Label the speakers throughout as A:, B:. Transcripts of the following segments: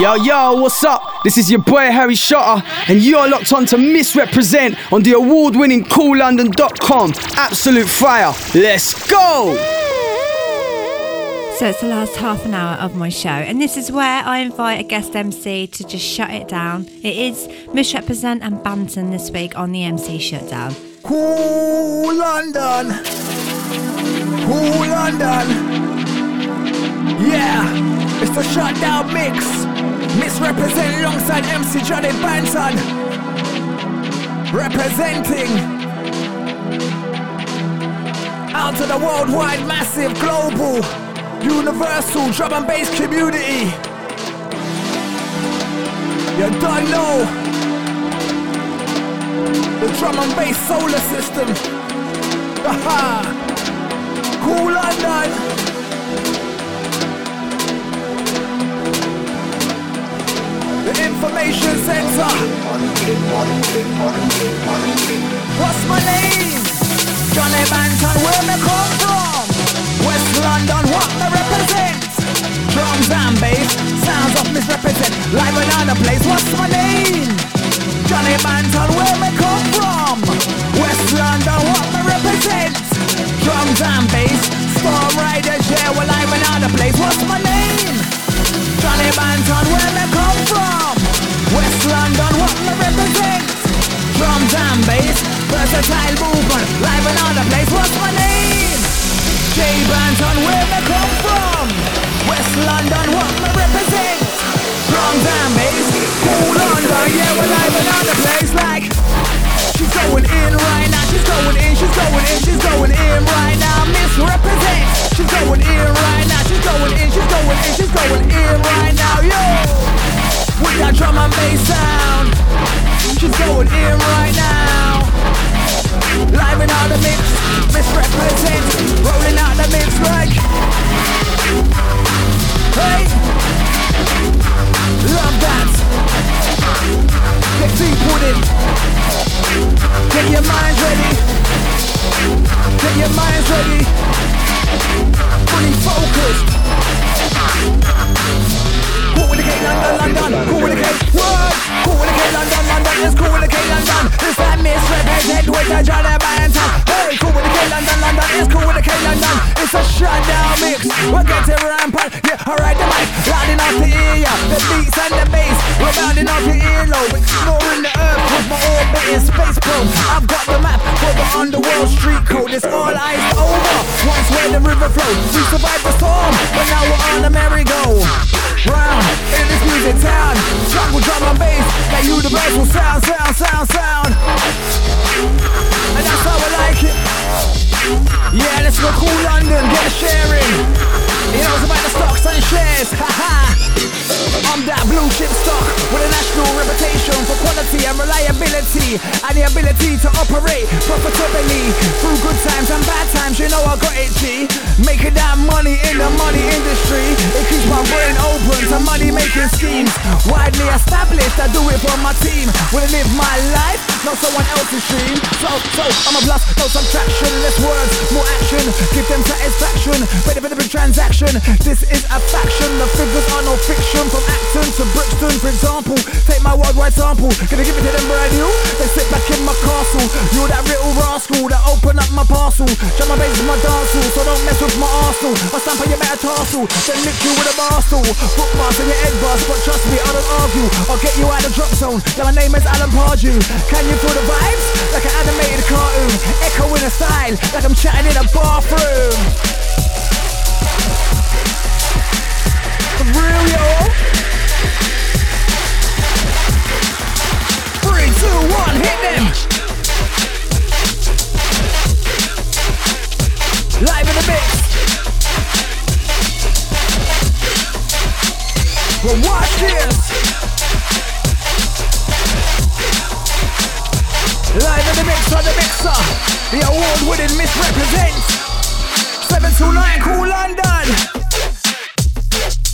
A: Yo, yo, what's up? This is your boy Harry Shotta, and you're locked on to Missrepresent on the award winning koollondon.com. Absolute fire. Let's go!
B: So it's the last half an hour of my show, and this is where I invite a guest MC to just shut it down. It is Missrepresent and Banton this week on the MC Shutdown.
C: Kool London. Kool London. Yeah, it's the shutdown mix. Missrepresent alongside MC Johnny Banton. Representing out to the worldwide, massive, global, universal drum and bass community. You don't know the drum and bass solar system. Haha.
A: What's
C: my name? Johnny Banton, where me come from? West London, what me represent? Drums and bass, sounds of Missrepresent. Live another place, what's my name? Johnny Banton, where me come from? West London, what me represent? Drums and bass, Storm Riders, yeah, well I'm another place. What's my name? Johnny Banton, where me come from? West London, what me represent? Drums and bass, versatile movement, live in another place. What's my name? Jay Banton, where me come from? West London, what me represent? Drums and bass, Kool London, yeah, we're live another place like She's going in right now, she's going in, she's going in, she's going in right now Missrepresent She's going in right now, she's going in, she's going in, she's going in right now, yo that drum and bass sound She's going in right now. Live out the mix, Missrepresent Rolling out the mix like Hey. Love that. Get deep with it. Get your minds ready. Get your minds ready. Fully focused Cool with the K London, London. Cool with the K, what? Cool with the K London, London. It's cool with the K London. It's that Missrepresent with the Johnny Banton Hey, cool with the K London, London. It's cool with the K London. It's a shutdown mix. We're getting rampant Yeah, alright, the mic. Loud enough to hear ya The beats and the bass. We're bounding off your earlobe. Exploring the earth with my orbiting space probe I've got the map for the underworld street code. It's all eyes over. Once where the river flowed We survived the storm. But now we're on the merry-go Round in this music town. Jungle drum and bass. That universal sound, sound, sound, sound. And that's how I like it. Yeah, let's go Kool London Get a sharing. You know it's about the stocks and shares. Haha I'm that blue chip stock with a national reputation for quality and reliability and the ability to operate profitably through good times and bad times. You know I got it, G. Making that money in the money industry. It keeps my brain open to money making schemes. Widely established, I do it for my team. Wanna live my life, not someone else's dream. So, so I'm a plus, no subtraction. Less words, more action. Give them satisfaction. Better for the transaction. This is a faction. The figures are no Sample. Gonna give it to them brand new. They sit back in my castle. You're that little rascal that open up my parcel. Jump my base in my dance hall, so don't mess with my arsenal. I stamp on your metatarsal, then lick you with a bar stool. Bookmarks in your head bus, but trust me, I don't argue. I'll get you out of drop zone. Yeah, my name is Alan Pardew. Can you feel the vibes? Like an animated cartoon. Echo in a style, like I'm chatting in a bathroom. Real, yo. Three, two, one, hit them. Live in the mix. Well, watch this. Live in the mix the mixer. The award-winning Missrepresents. 729 Kool London.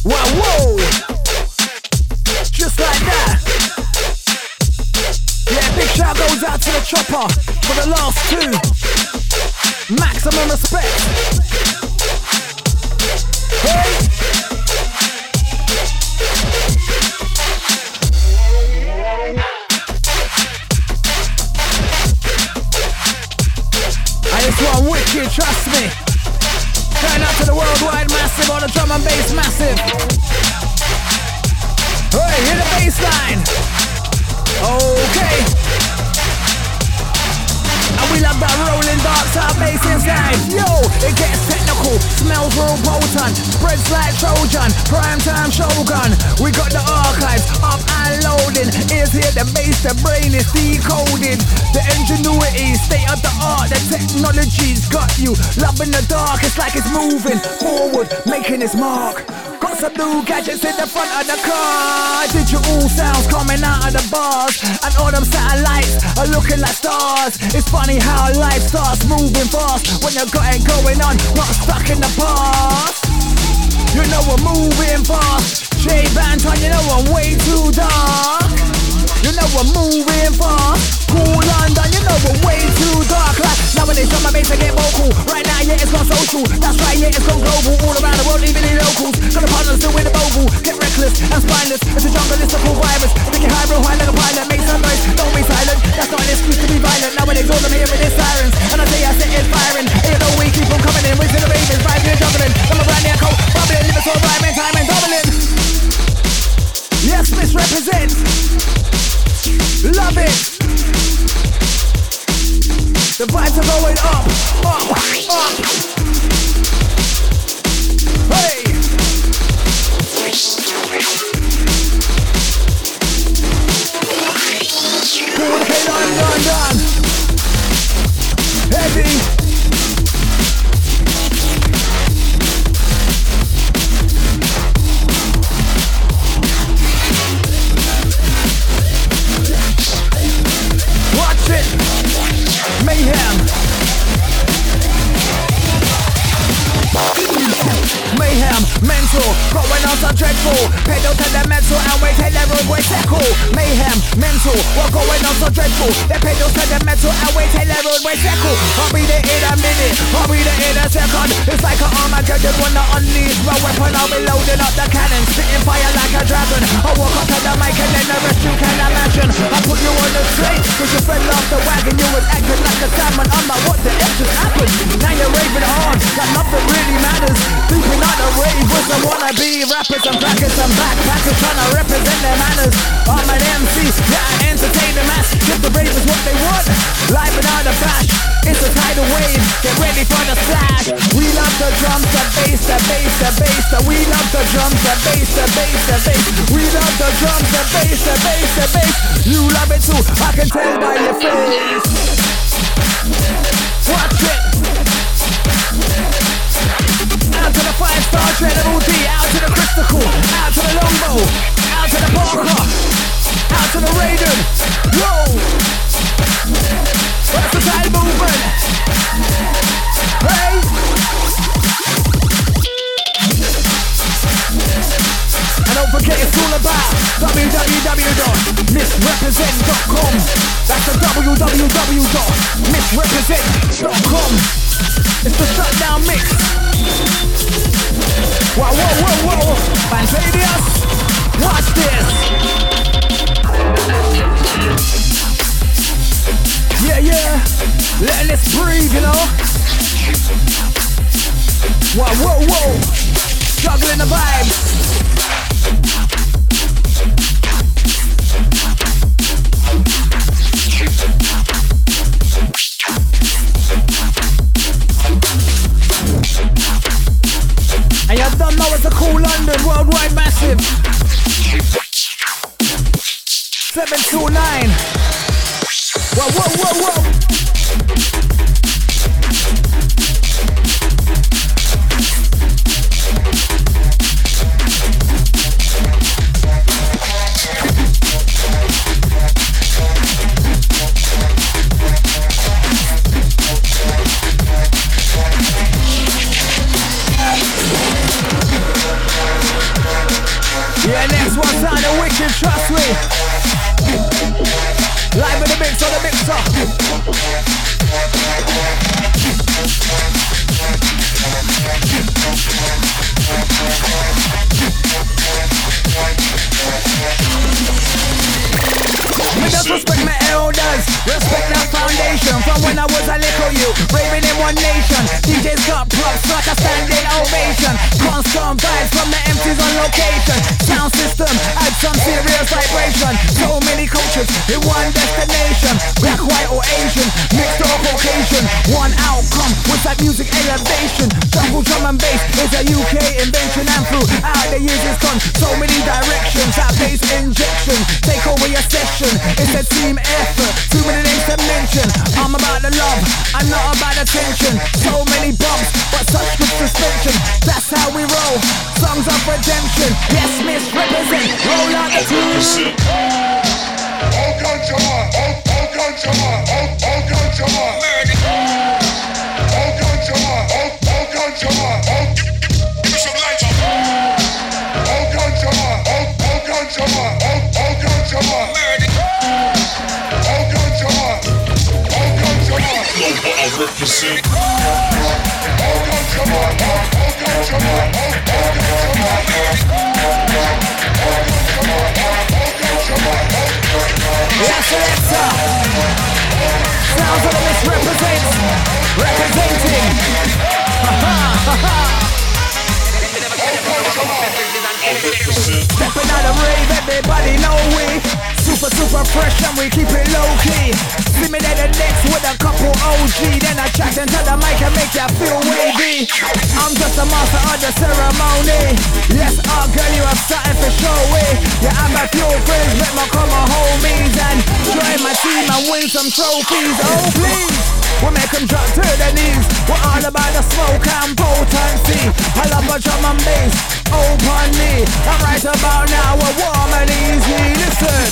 C: Wow, chopper for the last two. Maximum respect. State of the art, the technology's got you. Love in the dark, it's like it's moving forward, making its mark. Got some new gadgets in the front of the car. Digital sounds coming out of the bars. And all them satellites are looking like stars. It's funny how life starts moving fast when you got it going on, not stuck in the past. You know we're moving fast. J Banton, you know I'm way too dark. You know we're moving fast. Kool London, you know we're way too dark. Like nowadays, on my bass I get vocal. Right now, yeah, it's gone social. That's right, yeah, it's gone global. All around the world, even in locals. Got the partners still with the mobile. Get reckless and spineless. It's a jungle, it's a cool virus. Think you high, real high like a pilot. Make some noise, don't be silent. That's not an excuse to be violent. Nowadays, all I'm hearing is sirens. And I say I set it firing. And you know we keep on coming in. We're the ravens, vibes, we're juggling. I'm a brand new coat, bubbling. It all rhyming, time and doubling. Yes, Missrepresent. Love it. The vibes are going up, up, up. Hey. Cool, hey, done, done, done. Heavy. Mental, going on so dreadful. Pedal to the metal and take the road, we tackle. Mayhem, mental, what going on so dreadful. The pedal to the metal and take the road, we tackle. I'll be there in a minute, I'll be there in a second. It's like an Armageddon I unleash my weapon. I'll be loading up the cannon, spitting fire like a dragon. I walk up to the mic and then the rest you can imagine. I put you on the train, cause you fell off the wagon. You was acting like a salmon. I'm like, what the F just happened? You're on, like nothing really matters. Sleeping on the rave with some wannabe rappers and crackers and backpackers trying to represent their manners. I'm an MC, yeah, I entertain the mass. Give the ravers what they want, live without a bash. It's a tidal wave, get ready for the splash. We love the drums, the bass, the bass, the bass. The we love the drums, the bass, the bass, the bass. We love the drums, the bass, the bass, the bass. You love it too, I can tell by your face. Watch it. Five star Treadable D, out to the Crystal, out to the Longbow, out to the Parker, out to the Raiden. Yo! Versatile movement. Hey! And don't forget it's all about www.missrepresent.com. That's the www.missrepresent.com. It's the shutdown mix. Whoa, whoa, whoa, whoa. Fantavious, watch this. Yeah, yeah. Letting this breathe, you know. Whoa, whoa, whoa. Juggling the vibes. Worldwide massive. 729. Whoa, whoa, whoa, whoa. That music elevation. Jungle drum and bass is a UK invention, and throughout the years it's gone so many directions. That bass injection, take over your session. It's a team effort. Too many names to mention. I'm about the love, I'm not about the tension. So many bumps, but such good suspension. That's how we roll. Songs of redemption. Yes, Missrepresent. Roll out the team. Sounds of the Missrepresents. Representing. Stepping out of rave, everybody know we super, super fresh and we keep it low key. See me the next with a couple OG, then I chat into the mic and make ya feel wavy. I'm just a master of the ceremony. Yes, oh girl, you have something for show me. Yeah, I'm a few friends, let my come on homies and join my team and win some trophies. Oh please. We make them drop to their knees. We're all about the smoke and potency. I love a drum and bass. Open me. And right about now we're warm and easy. Listen.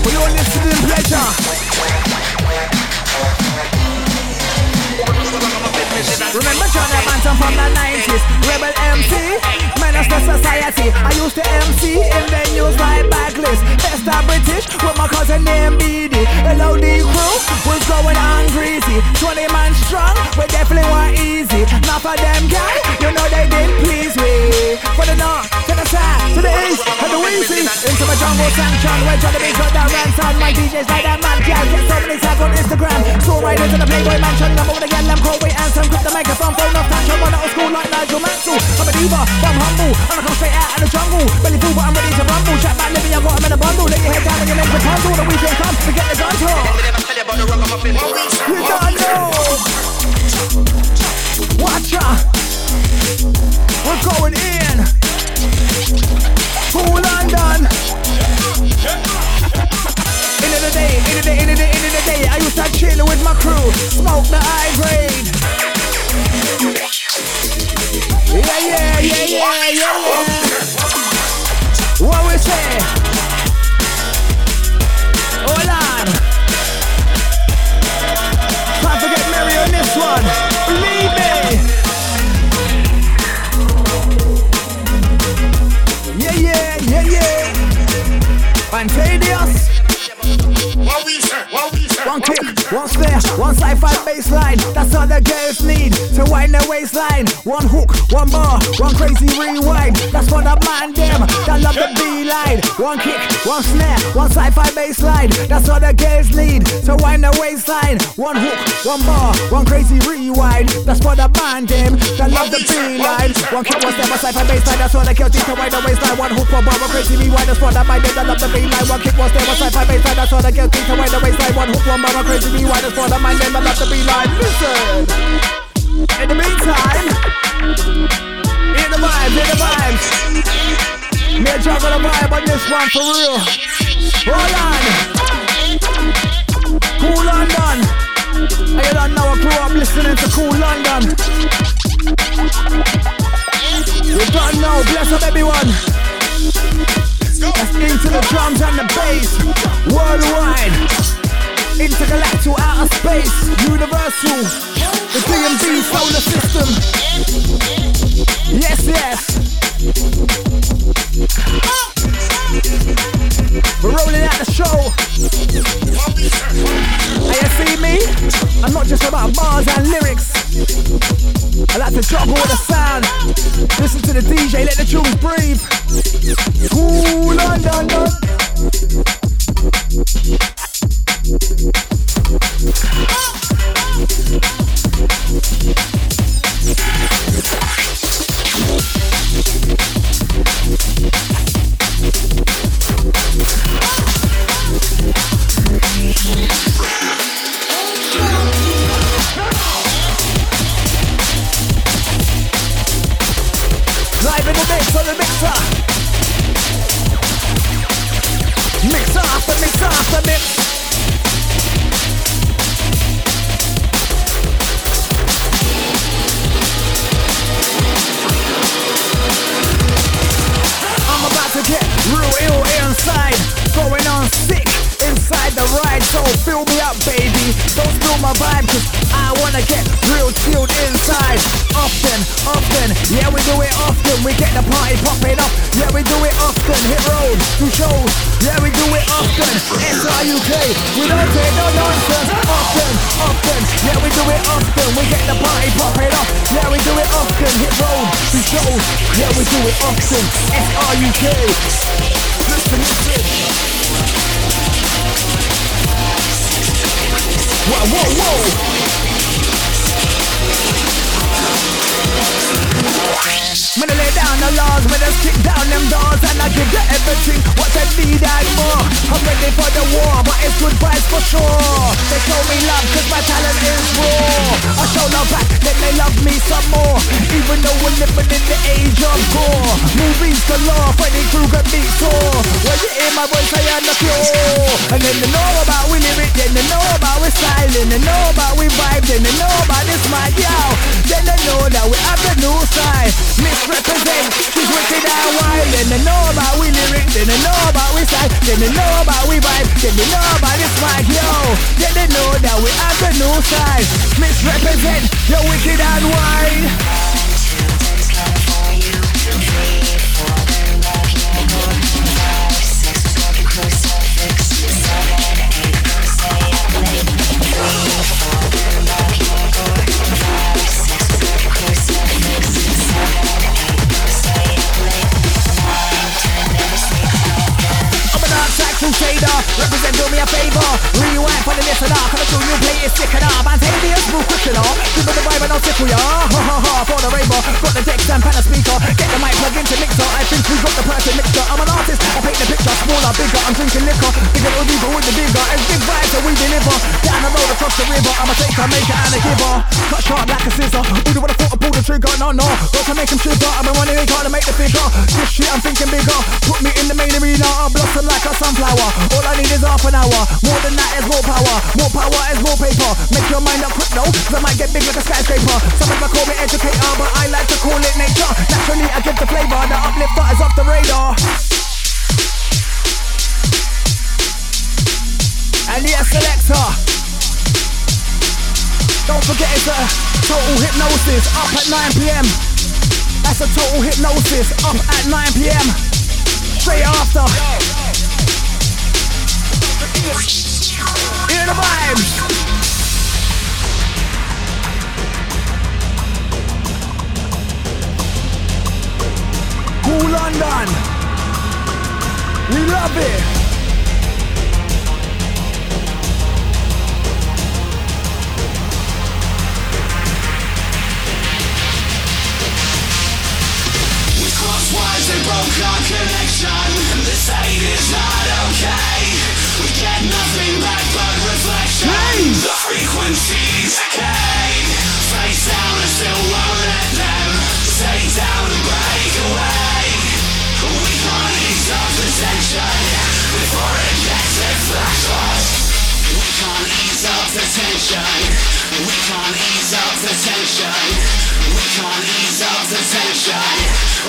C: For your listening pleasure. Remember John Manson from the 90s Rebel MC, to society. I used to MC in venues like Backlist. Best of British with my cousin named BD LOD crew was going on greasy. 20 man strong, we definitely weren't easy. Not for them guys, you know they didn't please me. For the north, to the south, to the east, and the wheezy Into my jungle sanction, where Johnny Big got that rant on. My DJs like that man, yeah, get so many tags on Instagram. So right into the Playboy mansion, I'm over the girl, I'm cold, wait, answer Grip the microphone, phone off, touch, I'm on of school like Nigel Mansell. I'm a diva, I'm humble, and I come straight out of the jungle. Belly full, but I'm ready to rumble. Chat back, living, I got 'em in a bundle. Let your head down and your legs are puzzle. The weekend come, we get the gun talk You don't know Watch ya. We're going in. Cool London in the day, in the day, in the day, in the day, I used to chill with my crew, One snare, one sci-fi baseline. That's all the girls need to wind their waistline. One hook, one bar, one crazy rewind. That's for the man them that love the beeline. One kick, one snare, one sci-fi baseline. That's all the girls need to wind their waistline. One hook, one bar, one crazy rewind. That's for the man them that love the beeline. One kick, one snare, one sci-fi baseline. That's all the girls need to wind their waistline. One hook, one bar, one crazy rewind. That's for the man them that love the beeline. Listen. In the meantime, in the vibes, in the vibes. Me a juggle the vibe on this one for real. Hold on. Kool London. I don't know, I grew up listening to Kool London. You don't know, bless up everyone. That's into the drums and the bass. Worldwide. Intergalactic outer space, universal, the DMV solar system. Yes, yes. We're rolling out the show. And you see me? I'm not just about bars and lyrics. I like to juggle with the sound. Listen to the DJ, let the tunes breathe. Yeah, we do it often. We get the party popping up, yeah, we do it often. Hit road, do shows, yeah, we do it often. SRUK, we don't take no nonsense. Often, often, yeah, we do it often. We get the party popping up, yeah, we do it often. Hit road, do shows, yeah, we do it often. SRUK. Listen, listen. Whoa, whoa, whoa! Man, I lay down the laws, man, I kick down them doors And I give you everything, what they need and more I'm ready for the war, but it's good vibes for sure. They show me love, cause my talent is raw. I show love back, then they love me some more. Even though we're living in the age of gore. Movies galore, Freddy Krueger meets Thor When you hear my voice, I am the cure And then they know about we lyric, then they know about we styling They know about we vibe, then they know then they know about we style Then they know about we vibe, then they know about this mic, yo. Then they know that we have the new side Missrepresent, you're wicked and wild. I'm represent do me a favor. Rewind for the listener, can I show you play it sick enough? Man, take me a smooth cricketer. Give the vibe and I'll tickle ya. Ha ha ha, for the rainbow. Got the decks and pan a speaker. Get the mic plug into mixer. I think we got the perfect mixture. I'm an artist, I paint the picture. Smaller, bigger, I'm drinking liquor. Bigger deeper with the bigger. It's big that we deliver. Down the road across the river. I'm a taker, maker and a giver. Cut sharp like a scissor. Who would have thought I pull the trigger? No, no. Got to make him shiver. I've been running hard to make the figure. This shit, I'm thinking bigger. Put me in the main arena. I'll blossom like a sunflower. All I need is half an hour. More than that is more power. More power is more paper. Make your mind up quick though. Cause I might get big like a skyscraper. Some people call me educator, but I like to call it nature. Naturally, I give the flavor. The uplifter is off the radar. And yes, selector. Don't forget it's a total hypnosis up at 9 pm. That's a total hypnosis up at 9 pm. Straight after. Hear the vibes. Kool London. We love it.
D: Connection. This hate is not okay. We get nothing back but reflection. The frequencies decayed. Face down and still won't let them take down and break away. We can't ease up the tension before it gets it flashes. We can't ease up the tension. We can't ease up the tension. We can't ease up the tension.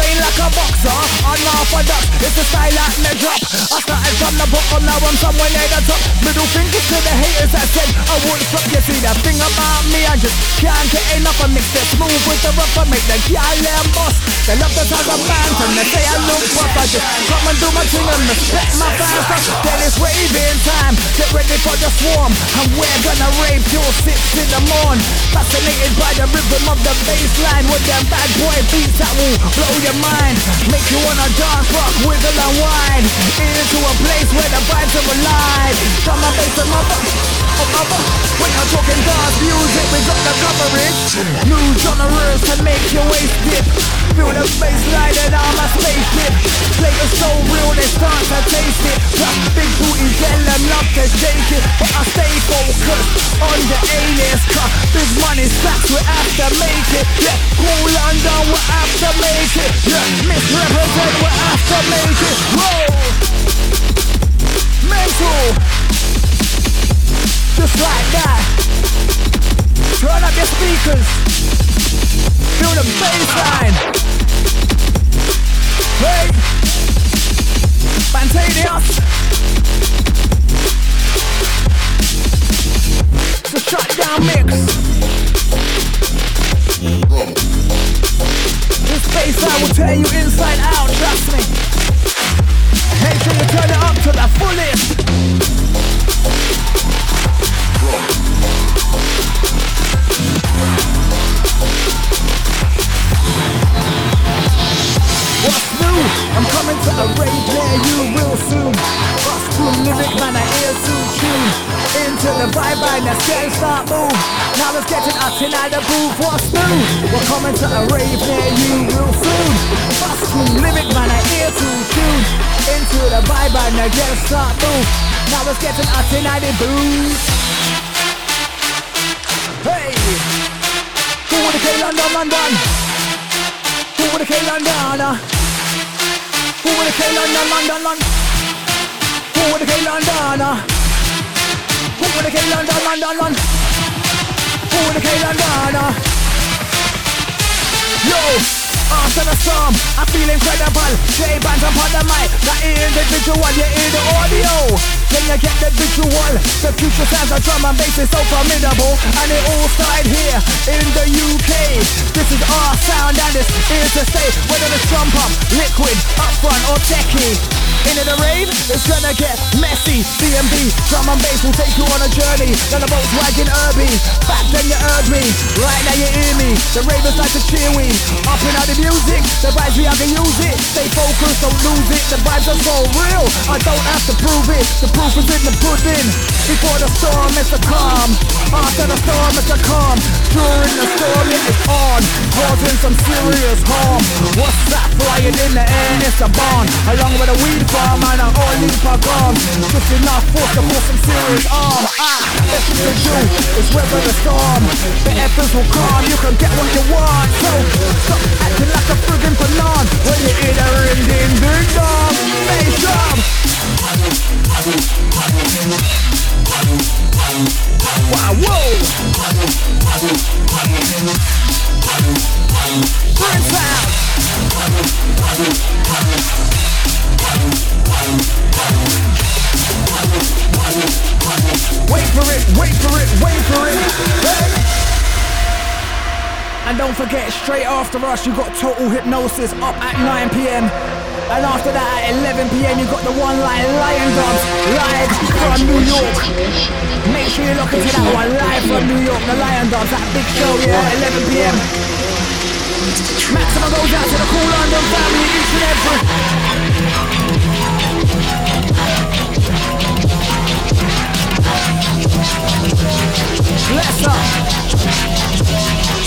C: Train like a boxer, unorthodox. It's the style that me drop. I started from the bottom, now I'm somewhere near the top. Middle fingers to the haters that said I won't stop. You see the thing about me, I just can't get enough. I mix it smooth with the rough, I make the gal them boss. They love the sound of bands and they say I look rough. I just come and do my thing and respect my fans. Then it's raving time. Get ready for the swarm, and we're gonna rave till six in the morn. Fascinated by the rhythm of the bass line with them bad boy beats that will blow your mind. Make you wanna dance, rock, wiggle and whine. Into a place where the vibes are alive. Come on, bass and mother. Oh, mother. When you're talking dance music, we got the coverage. New genres to make your waist dip. Feel the bass line and I'm a spaceship. Play it so real, they start to taste it. Big booty, tell them love to shake it. But I stay focused on the A-list. Cause big money stacks, we have to make it. Yeah, Kool London, we have to make it. Yeah, Missrepresent, we have to make it. Whoa! Mental! Just like that. Turn up your speakers. Feel the bass line. Hey! Shutdown mix. This will tear you inside out, trust me. You turn it up to the fullest. What's new? I'm coming to a rave near you real soon. Lyric, man, I ear too. Into the vibe, and the scale start move. Now it's getting in at the booth. What's new? We're coming to a rave near you real soon. Bust through lyric, man, I ear too tune. Into the vibe, and the scale start move. Now it's getting in at the booth. Hey! Who have came London, London? Who have came London? Uh? Who would have came London, London, London? Who have came London? Uh? Who have came London, London, London? Who have came London? Yo! After the storm, I feel incredible. J bands upon the mic, the individual, you hear the audio. Then you get the visual. The future sounds of drum and bass is so formidable, and it all started here in the UK. This is our sound and it's here to stay. Whether it's drum pump, liquid, upfront or techie. Into the rave, it's gonna get messy. DnB, drum and bass will take you on a journey. Then the boat's wagging Irby. Back then you heard me, right now you hear me. The ravers like to cheer we. Up in the music, the vibes we have to use it. Stay focused, don't lose it. The vibes are so real, I don't have to prove it. The proof is in the pudding. Before the storm, it's a calm. After the storm, it's a calm. During the storm, it is on, causing some serious harm. What's that flying in the air? It's a barn, along with a weed farm and an oil leaf. Just enough force to pull some serious arm. Ah, what you do. It's weather the storm. The efforts will calm. You can get what you want. So stop acting like a friggin' banan when you hear the ring ding ding dong. Bass drum. Wow, whoa. Prince out. Don't forget, straight after us, you got Total Hypnosis up at 9 pm. And after that, at 11 pm, you got the one line Lion Dubs live from New York. Make sure you look into that one live from New York. The Lion Dubs, that big show, yeah, 11 pm. Maximum goes out to the Kool London family each and every. Bless up.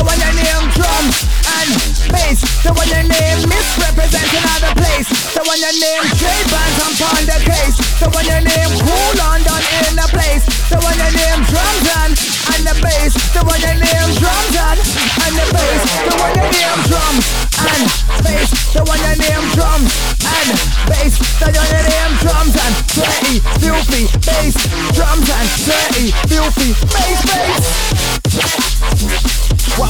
C: the one your name drum and bass, the one your name Missrepresent another place, the one your name trade bands on the case, the one your name cool on done in the place, the one your name drums and and the bass, the one your name drums and and the bass, the one your name drum and bass, the one your name drum and bass, the one your name drums and dirty, filthy bass, drums and dirty, filthy bass, bass. Wow.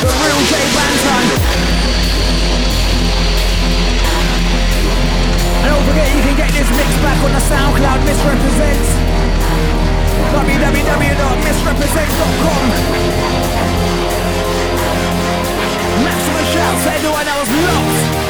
C: the real J Banton. And don't forget you can get this mix back on the SoundCloud Missrepresents. to oh, lost.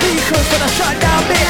C: Cause when I shut down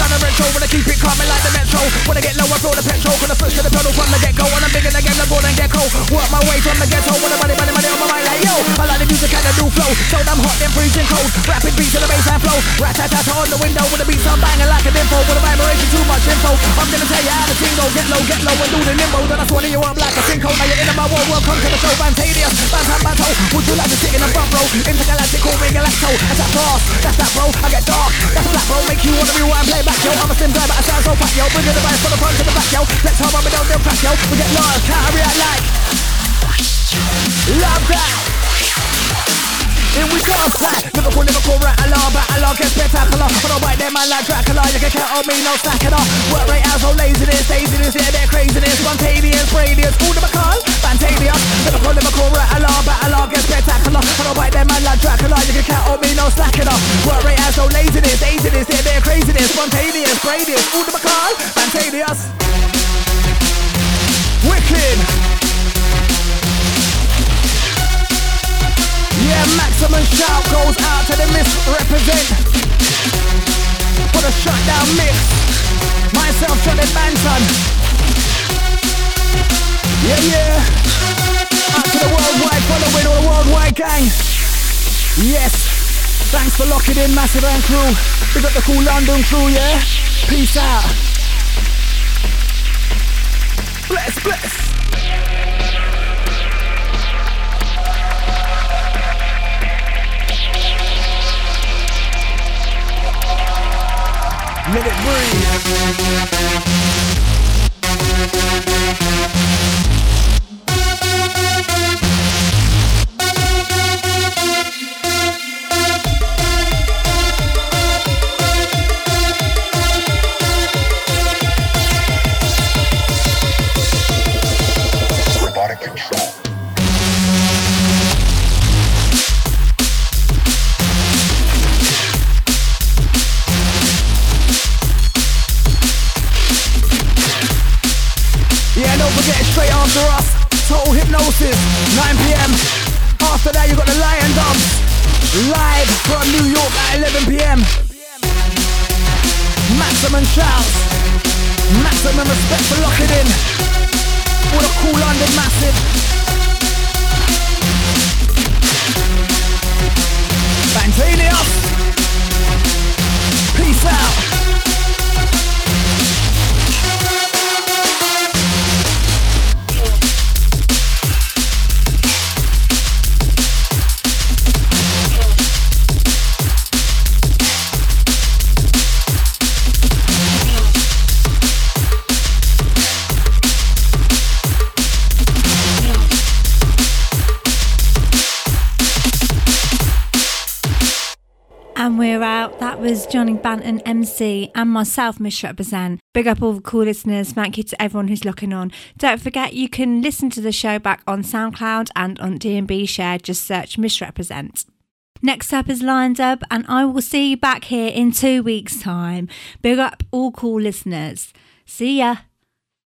C: down the retro, wanna keep it coming like the metro. Wanna get low, I feel the petrol, gonna push to the pedal from the get go. And I'm bigger than the golden gecko. Work my way from the ghetto, wanna money, money, money on my mind like yo. I like the music and the new flow, so I'm hot, then freezing cold. Rapid beats in the baseline flow, rat tat tat on the window with the beats I'm banging like a info. With a vibration, too much info. I'm gonna tell you how to tingle, get low, get low, and do the nimbo. Then I swallow you up like a sinkhole. Now you're in my world, welcome to the show, Fantadius, Bantam Banto. Would you like to sit in the front row? Intergalactic, call me Galacto. That's that fast, that's that bro, I get dark. That's black bro, make you wanna rewind, play back back, yo. I'm a slim guy, but I sound so fat, yo Bringing the vibes from the front to the back, yo. Let's home, I'm don't they'll crash, yo. We get loyal, carry out like. Love that. Then we got a flat. Liverpool, along. rattler, along, get spectacular. But I write them man like Dracula, you can count on me, no slacking up. Work rate hours on laziness, laziness, yeah, they're craziness. Spontaneous, radius, all the McCall, Fantasius. Liverpool, Liverpool, rattler, along, get spectacular. But I write them man like Dracula, you can count on me, no slacking up. Work rate hours on laziness, laziness, yeah, they're craziness. Spontaneous, radius, all the McCall, Fantasius. Wicked! Yeah, maximum shout goes out to the Missrepresent. For the shutdown mix. Myself, Johnny Banton. Yeah, yeah. Out to the worldwide following all the worldwide gang. Yes. Thanks for locking in, Massive and crew. We got the Kool London crew, yeah? Peace out. Bless, bless. Let it breathe.
B: Banton MC, and myself, Missrepresent. Big up all the cool listeners. Thank you to everyone who's looking on. Don't forget, you can listen to the show back on SoundCloud and on DnB Share. Just search Missrepresent. Next up is Lion Dub, and I will see you back here in two weeks' time. Big up all cool listeners. See ya.